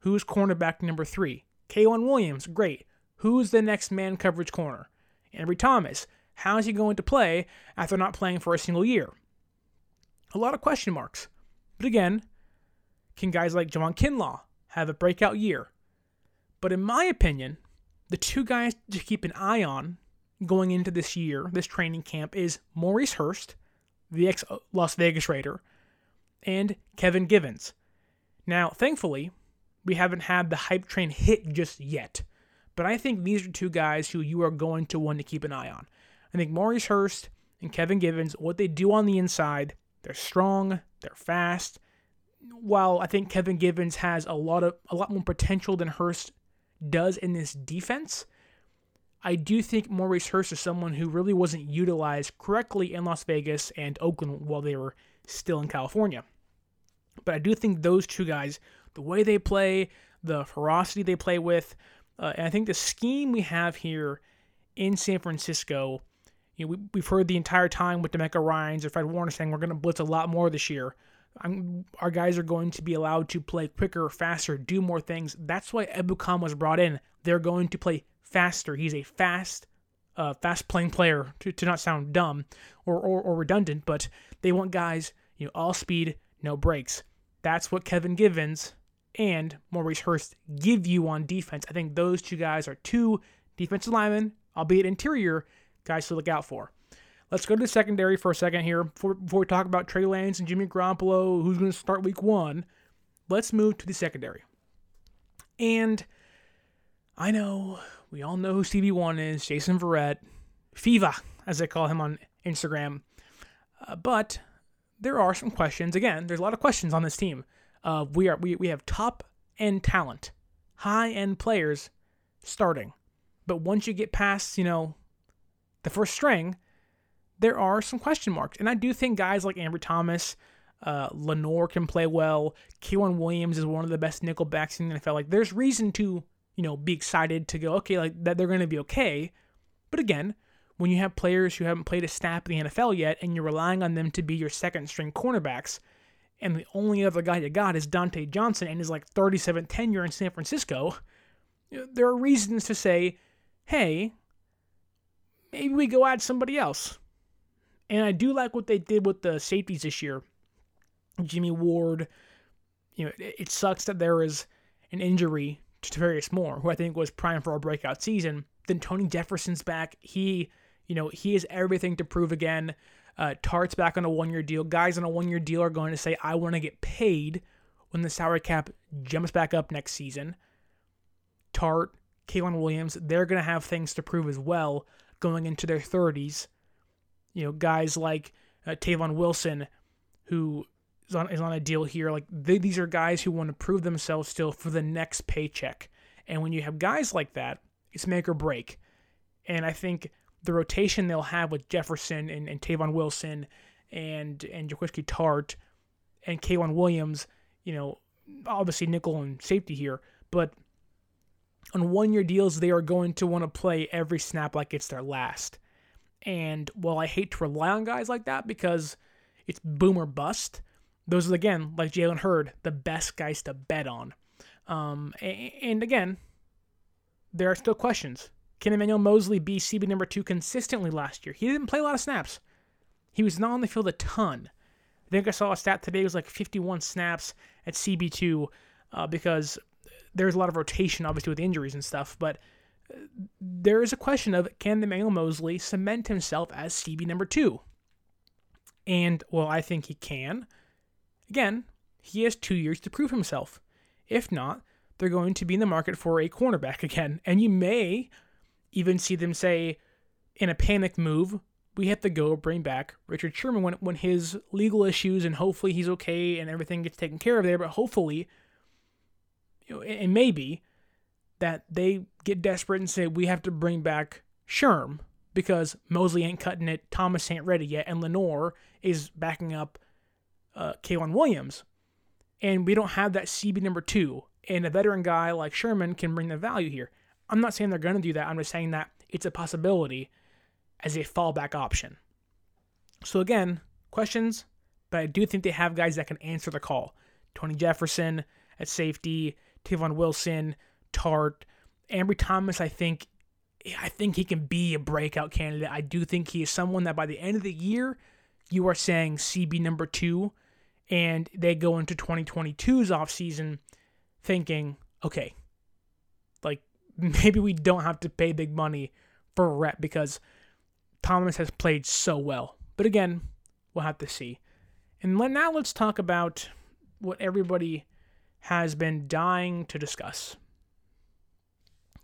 Who's cornerback number three? K'Waun Williams, great. Who's the next man coverage corner? Ambry Thomas, how is he going to play after not playing for a single year? a lot of question marks. But again, can guys like Javon Kinlaw have a breakout year? But in my opinion, the two guys to keep an eye on going into this year, this training camp, is Maurice Hurst, the ex uh, Las Vegas Raider, and Kevin Givens. Now, thankfully, we haven't had the hype train hit just yet. But I think these are two guys who you are going to want to keep an eye on. I think Maurice Hurst and Kevin Givens, what they do on the inside, they're strong, they're fast. While I think Kevin Givens has a lot of a lot more potential than Hurst does in this defense, I do think Maurice Hurst is someone who really wasn't utilized correctly in Las Vegas and Oakland while they were still in California. But I do think those two guys, the way they play, the ferocity they play with, uh, and I think the scheme we have here in San Francisco you know, we, we've heard the entire time with DeMeco Ryans or Fred Warner saying we're going to blitz a lot more this year. I'm, our guys are going to be allowed to play quicker, faster, do more things. That's why Ebukam was brought in. They're going to play faster. He's a fast, uh, fast playing player. To, to not sound dumb or, or, or redundant, but they want guys, you know, all speed, no breaks. That's what Kevin Givens and Maurice Hurst give you on defense. I think those two guys are two defensive linemen, albeit interior, guys to look out for. Let's go to the secondary for a second here before, before we talk about Trey Lance and Jimmy Garoppolo, who's going to start week one. Let's move to the secondary. And I know we all know who CB1 is, Jason Verrett, Fiva, as they call him on Instagram. Uh, but there are some questions. Again, there's a lot of questions on this team. Uh, we are we, we have top end talent, high end players starting. But once you get past, you know, the first string, there are some question marks. And I do think guys like Ambry Thomas, uh, Lenoir can play well. K'Waun Williams is one of the best nickel backs in the NFL. Like, there's reason to, you know, be excited to go, okay, like that they're going to be okay. But again, when you have players who haven't played a snap in the NFL yet and you're relying on them to be your second string cornerbacks, and the only other guy you got is Dontae Johnson and his like 37th tenure in San Francisco, there are reasons to say, hey, maybe we go add somebody else. And I do like what they did with the safeties this year. Jimmy Ward, you know, it, it sucks that there is an injury to Tarvarius Moore, who I think was prime for a breakout season. Then Tony Jefferson's back. He, you know, he has everything to prove again. Uh, Tartt's back on a one-year deal. Guys on a one-year deal are going to say, "I want to get paid when the salary cap jumps back up next season." Tartt, K'Waun Williams, they're going to have things to prove as well going into their 30s. You know, guys like uh, Tavon Wilson, who is on, is on a deal here. Like they, these are guys who want to prove themselves still for the next paycheck. And when you have guys like that, it's make or break. And I think the rotation they'll have with Jefferson and, and Tavon Wilson and and Jaquiski Tartt and K'Waun Williams, you know, obviously nickel and safety here, but on one year deals, they are going to want to play every snap like it's their last. And while I hate to rely on guys like that because it's boom or bust, those are, again, like Jalen Hurd, the best guys to bet on. Um, and again, there are still questions. Can Emmanuel Moseley be CB number two consistently last year? He didn't play a lot of snaps. He was not on the field a ton. I think I saw a stat today. It was like 51 snaps at CB2 uh, because there's a lot of rotation, obviously, with injuries and stuff. But there is a question of can the Emmanuel Moseley cement himself as CB number two? And, well, I think he can. Again, he has two years to prove himself. If not, they're going to be in the market for a cornerback again. And you may even see them say, in a panic move, we have to go bring back Richard Sherman when, when his legal issues and hopefully he's okay and everything gets taken care of there. But hopefully, you know, it, it may be that they get desperate and say, we have to bring back Sherm because Moseley ain't cutting it, Thomas ain't ready yet, and Lenoir is backing up uh, Williams. And we don't have that CB number two. And a veteran guy like Sherman can bring the value here. I'm not saying they're going to do that. I'm just saying that it's a possibility as a fallback option. So again, questions, but I do think they have guys that can answer the call. Tony Jefferson at safety, Tavon Wilson, Tartt, Ambry Thomas. I think, I think he can be a breakout candidate. I do think he is someone that by the end of the year, you are saying CB number two, and they go into 2022's offseason thinking, okay, like maybe we don't have to pay big money for a rep because Thomas has played so well. But again, we'll have to see. And now let's talk about what everybody has been dying to discuss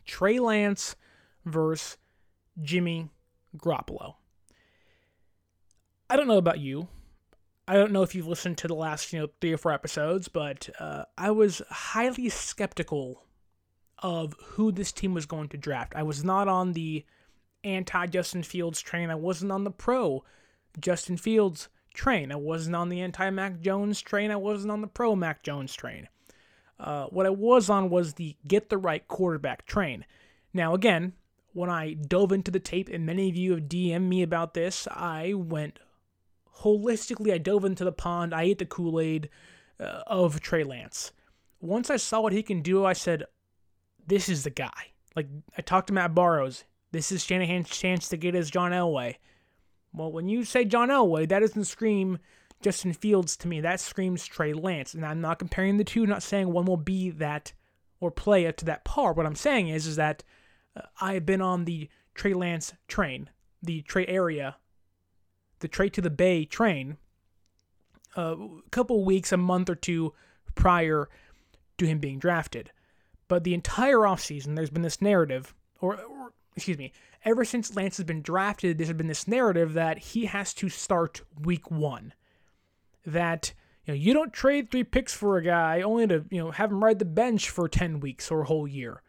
Trey Lance versus Jimmy Garoppolo. I don't know about you. I don't know if you've listened to the last, you know, three or four episodes, but uh, I was highly skeptical of who this team was going to draft. I was not on the anti Justin Fields train. I wasn't on the pro Justin Fields train. I wasn't on the anti Mac Jones train. I wasn't on the pro Mac Jones train. Uh, what I was on was the get the right quarterback train. Now, again, when I dove into the tape, and many of you have DM'd me about this, I went holistically. I dove into the pond. I ate the Kool Aid uh, of Trey Lance. Once I saw what he can do, I said, "This is the guy." Like I talked to Matt Barrows. This is Shanahan's chance to get his John Elway. Well, when you say John Elway, that doesn't scream Justin Fields to me. That screams Trey Lance. And I'm not comparing the two, not saying one will be that or play up to that par. What I'm saying is, is that uh, I've been on the Trey Lance train, the Trey area, the Trey to the Bay train, uh, a couple weeks, a month or two prior to him being drafted. But the entire offseason, there's been this narrative, or, or excuse me, ever since Lance has been drafted, there's been this narrative that he has to start week one. That you know you don't trade three picks for a guy only to you know have him ride the bench for ten weeks or a whole year,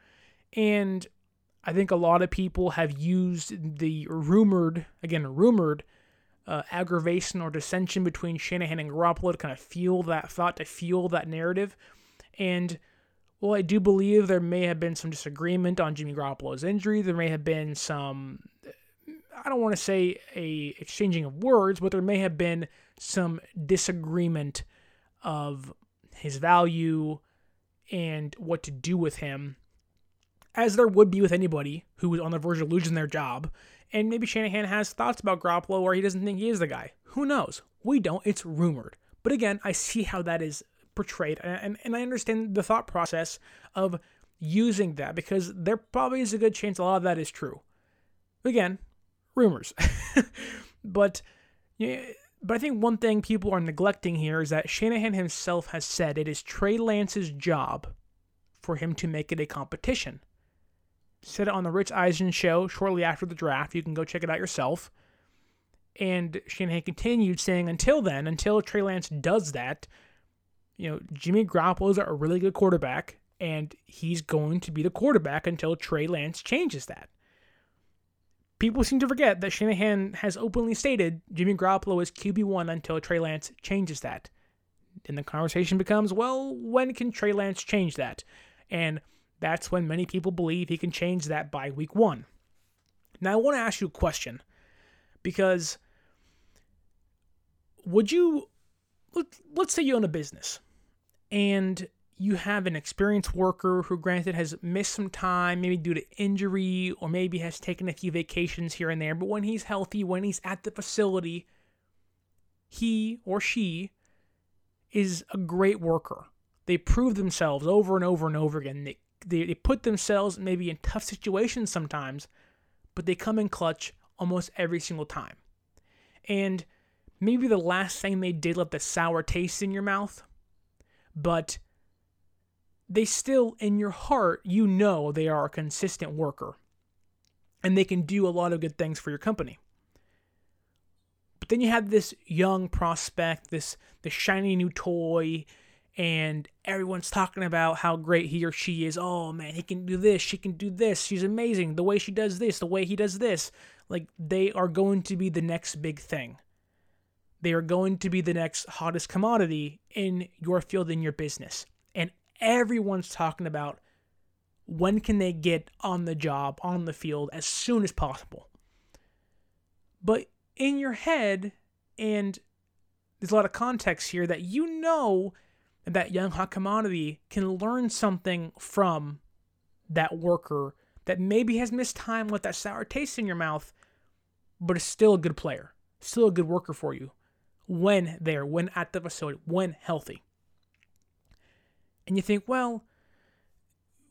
and I think a lot of people have used the rumored again rumored uh, aggravation or dissension between Shanahan and Garoppolo to kind of fuel that thought to fuel that narrative, and well, I do believe there may have been some disagreement on Jimmy Garoppolo's injury. There may have been some, I don't want to say a exchanging of words, but there may have been some disagreement of his value and what to do with him, as there would be with anybody who was on the verge of losing their job. And maybe Shanahan has thoughts about Garoppolo or he doesn't think he is the guy. Who knows? We don't. It's rumored. But again, I see how that is portrayed. And, and I understand the thought process of using that because there probably is a good chance a lot of that is true. Again, rumors. but yeah, but I think one thing people are neglecting here is that Shanahan himself has said it is Trey Lance's job for him to make it a competition. Said it on the Rich Eisen show shortly after the draft. You can go check it out yourself. And Shanahan continued saying, until then, until Trey Lance does that, you know, Jimmy Garoppolo is a really good quarterback, and he's going to be the quarterback until Trey Lance changes that. People seem to forget that Shanahan has openly stated Jimmy Garoppolo is QB1 until Trey Lance changes that. And the conversation becomes, well, when can Trey Lance change that? And that's when many people believe he can change that by week one. Now, I want to ask you a question because would you, let's say you own a business and you have an experienced worker who, granted, has missed some time, maybe due to injury, or maybe has taken a few vacations here and there, but when he's healthy, when he's at the facility, he or she is a great worker. They prove themselves over and over and over again. They, they, they put themselves maybe in tough situations sometimes, but they come in clutch almost every single time. And maybe the last thing they did left a sour taste in your mouth, but they still, in your heart, you know they are a consistent worker and they can do a lot of good things for your company. But then you have this young prospect, this this shiny new toy, and everyone's talking about how great he or she is. Oh man, he can do this, she can do this, she's amazing. The way she does this, the way he does this. Like they are going to be the next big thing. They are going to be the next hottest commodity in your field, in your business everyone's talking about when can they get on the job, on the field as soon as possible. But in your head, and there's a lot of context here that you know that young commodity can learn something from that worker that maybe has missed time with that sour taste in your mouth, but is still a good player, still a good worker for you when there, when at the facility, when healthy and you think, well,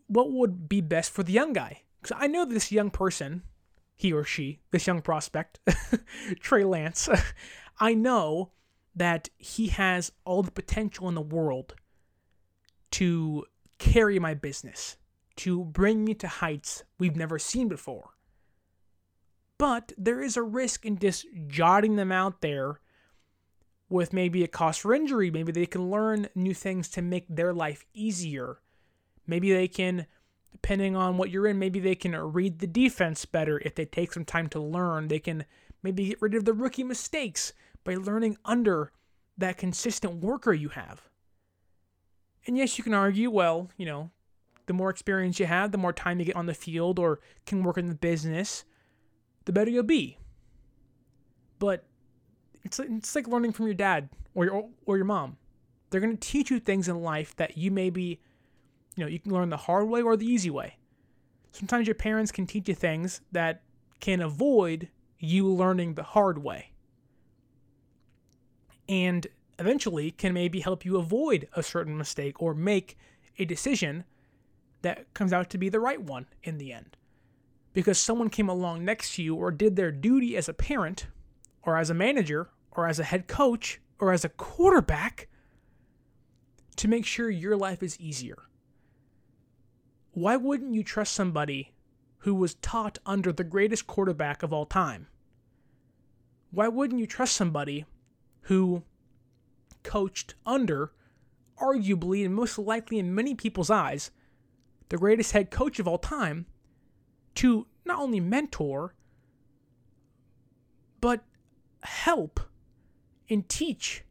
what would be best for the young guy? Because I know this young person, he or she, this young prospect, Trey Lance, I know that he has all the potential in the world to carry my business, to bring me to heights we've never seen before. But there is a risk in just jotting them out there with maybe a cost for injury. Maybe they can learn new things to make their life easier. Maybe they can, depending on what you're in, maybe they can read the defense better if they take some time to learn. They can maybe get rid of the rookie mistakes by learning under that consistent worker you have. And yes, you can argue, well, you know, the more experience you have, the more time you get on the field or can work in the business, the better you'll be. But it's it's like learning from your dad or your or your mom. They're going to teach you things in life that you maybe, you know, you can learn the hard way or the easy way. Sometimes your parents can teach you things that can avoid you learning the hard way. And eventually can maybe help you avoid a certain mistake or make a decision that comes out to be the right one in the end. Because someone came along next to you or did their duty as a parent or as a manager or as a head coach or as a quarterback to make sure your life is easier. Why wouldn't you trust somebody who was taught under the greatest quarterback of all time? Why wouldn't you trust somebody who coached under, arguably and most likely in many people's eyes, the greatest head coach of all time to not only mentor, but help and teach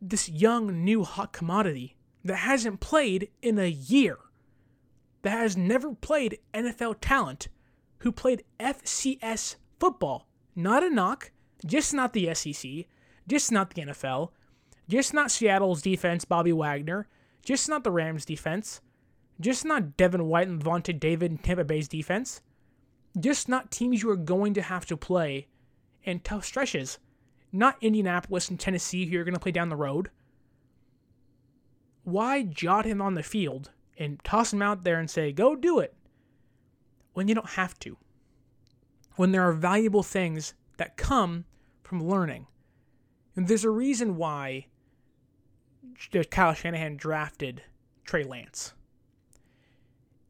this young new hot commodity that hasn't played in a year, that has never played NFL talent, who played FCS football. Not a knock, just not the SEC, just not the NFL, just not Seattle's defense, Bobby Wagner, just not the Rams defense, just not Devin White and Lavonte David and Tampa Bay's defense, just not teams you are going to have to play in tough stretches not Indianapolis and Tennessee who you're going to play down the road. Why jot him on the field and toss him out there and say, go do it, when you don't have to? When there are valuable things that come from learning. And there's a reason why uh, Kyle Shanahan drafted Trey Lance.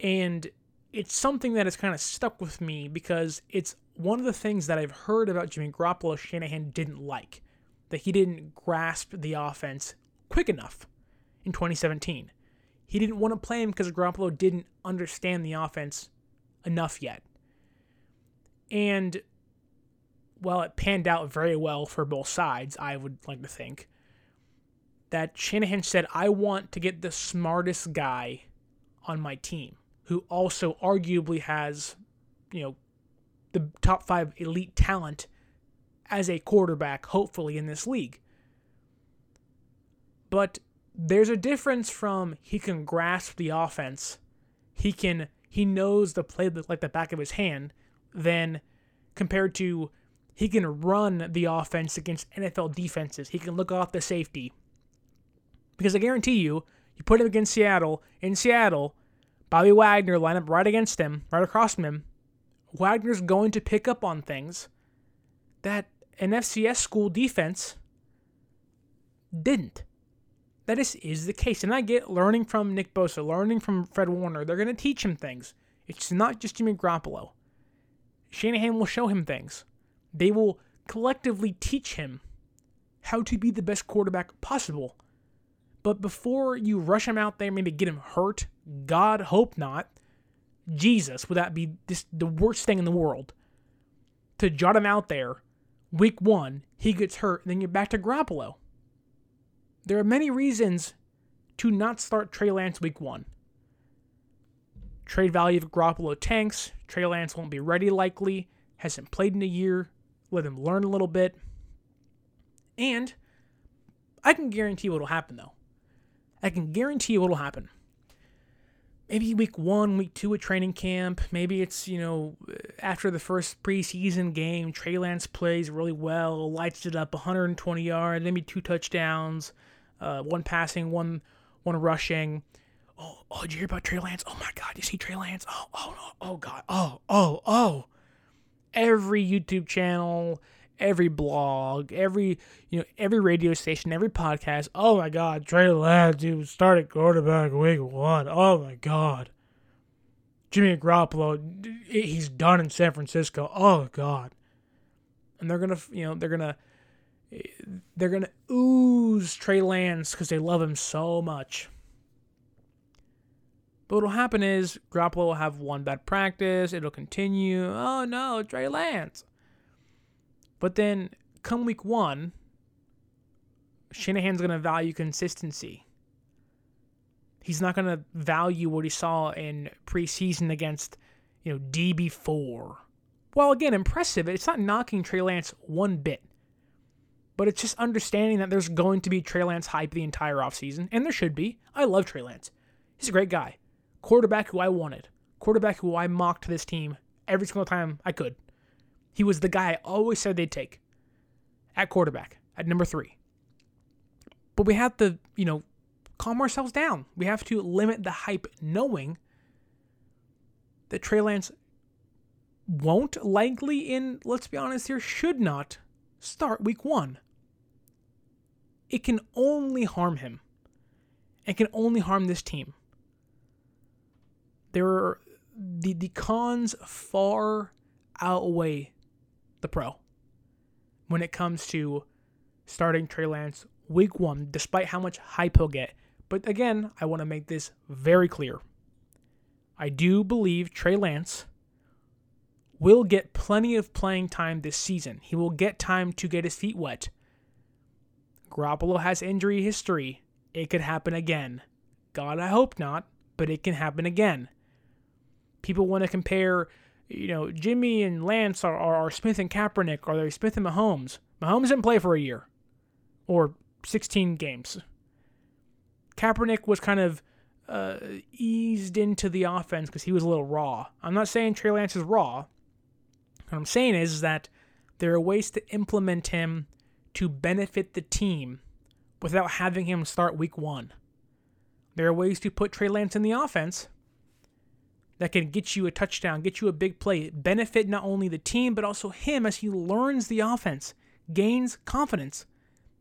And it's something that has kind of stuck with me because it's one of the things that I've heard about Jimmy Garoppolo Shanahan didn't like, that he didn't grasp the offense quick enough in 2017. He didn't want to play him because Garoppolo didn't understand the offense enough yet. And well, it panned out very well for both sides, I would like to think. That Shanahan said, I want to get the smartest guy on my team who also arguably has, you know, the top five elite talent as a quarterback, hopefully, in this league. But there's a difference from he can grasp the offense, he can he knows the play like the back of his hand, than compared to he can run the offense against NFL defenses. He can look off the safety. Because I guarantee you, you put him against Seattle, in Seattle, Bobby Wagner line up right against him, right across from him. Wagner's going to pick up on things that an FCS school defense didn't. That is, is the case. And I get learning from Nick Bosa, learning from Fred Warner. They're going to teach him things. It's not just Jimmy Garoppolo. Shanahan will show him things. They will collectively teach him how to be the best quarterback possible. But before you rush him out there, maybe get him hurt, God hope not, Jesus, would that be this, the worst thing in the world? To jot him out there, week one, he gets hurt, and then you're back to Garoppolo. There are many reasons to not start Trey Lance week one. Trade value of Garoppolo tanks. Trey Lance won't be ready likely. Hasn't played in a year. Let him learn a little bit. And I can guarantee what will happen though. I can guarantee what will happen. Maybe week one, week two at training camp. Maybe it's, you know, after the first preseason game, Trey Lance plays really well, lights it up 120 yards, maybe two touchdowns uh, one passing, one one rushing. Oh, oh, did you hear about Trey Lance? Oh my God, you see Trey Lance? Oh, oh, oh, oh God, oh, oh, oh. Every YouTube channel, every blog, every you know, every radio station, every podcast. Oh my God, Trey Lance, dude, started quarterback week one. Oh my God. Jimmy Garoppolo, he's done in San Francisco. Oh God. And they're gonna, you know, they're gonna they're to ooze Trey Lance because they love him so much. But what'll happen is Garoppolo will have one bad practice. It'll continue. Oh no, Trey Lance. But then come week one, Shanahan's going to value consistency. He's not going to value what he saw in preseason against, you know, DB4. Well, again, impressive. It's not knocking Trey Lance one bit but it's just understanding that there's going to be Trey Lance hype the entire offseason, and there should be. I love Trey Lance. He's a great guy. Quarterback who I wanted. Quarterback who I mocked this team every single time I could. He was the guy I always said they'd take at quarterback, at number three. But we have to, you know, calm ourselves down. We have to limit the hype knowing that Trey Lance won't likely in, let's be honest here, should not start week one it can only harm him. It can only harm this team. There are the the cons far outweigh the pro when it comes to starting Trey Lance week one, despite how much hype he'll get. But again, I want to make this very clear. I do believe Trey Lance will get plenty of playing time this season. He will get time to get his feet wet. Garoppolo has injury history. It could happen again. God, I hope not, but it can happen again. People want to compare, you know, Jimmy and Lance are, are, are Smith and Kaepernick, or they're Smith and Mahomes. Mahomes didn't play for a year or 16 games. Kaepernick was kind of uh, eased into the offense because he was a little raw. I'm not saying Trey Lance is raw. What I'm saying is that there are ways to implement him to benefit the team without having him start week one. There are ways to put Trey Lance in the offense that can get you a touchdown, get you a big play, benefit not only the team, but also him as he learns the offense, gains confidence.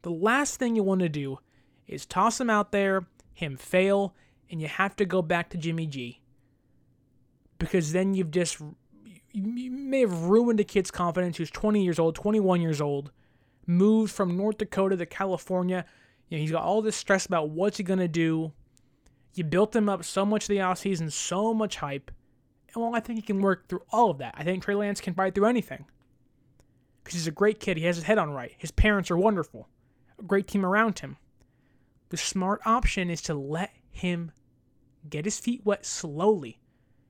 The last thing you want to do is toss him out there, him fail, and you have to go back to Jimmy G. Because then you've just, you may have ruined a kid's confidence who's 20 years old, 21 years old, moved from North Dakota to California. You know, he's got all this stress about what's he going to do. You built him up so much the offseason, so much hype, And well, I think he can work through all of that. I think Trey Lance can fight through anything. Because he's a great kid. He has his head on right. His parents are wonderful. A great team around him. The smart option is to let him get his feet wet slowly.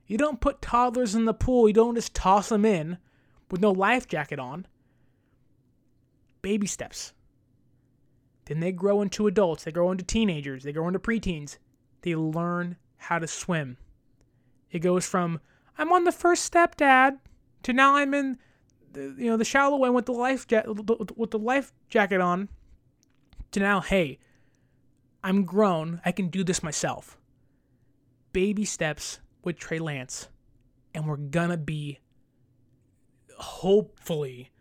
You don't put toddlers in the pool, you don't just toss them in with no life jacket on. Baby steps. Then they grow into adults, they grow into teenagers, they grow into preteens. They learn how to swim. It goes from I'm on the first step, Dad, to now I'm in the, you know the shallow end with the life ja- with the life jacket on. To now, hey, I'm grown. I can do this myself. Baby steps with Trey Lance, and we're gonna be hopefully,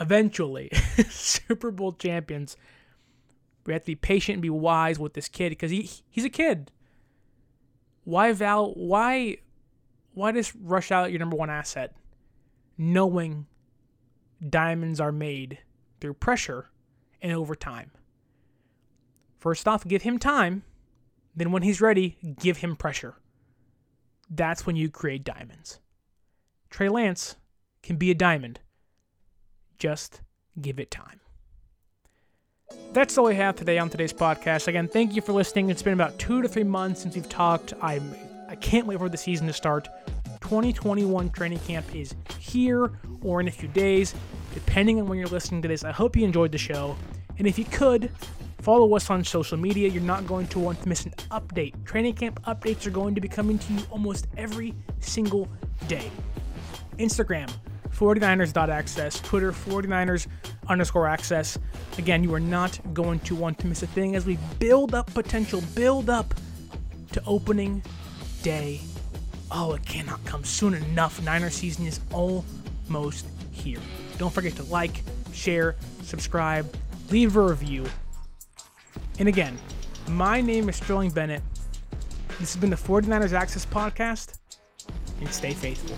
eventually, Super Bowl champions. We have to be patient and be wise with this kid because he he's a kid. Why Val? Why why just rush out your number one asset, knowing diamonds are made through pressure and over time? First off, give him time. Then, when he's ready, give him pressure. That's when you create diamonds. Trey Lance can be a diamond. Just give it time. That's all I have today on today's podcast. Again, thank you for listening. It's been about two to three months since we've talked. I'm I can't wait for the season to start. 2021 training camp is here or in a few days, depending on when you're listening to this. I hope you enjoyed the show. And if you could, follow us on social media. You're not going to want to miss an update. Training camp updates are going to be coming to you almost every single day. Instagram, 49ers.access, Twitter, 49ers underscore access. Again, you are not going to want to miss a thing as we build up potential, build up to opening day. Oh, it cannot come soon enough. Niner season is almost here. Don't forget to like, share, subscribe, leave a review. And again, my name is Sterling Bennett. This has been the 49ers Access Podcast, and stay faithful.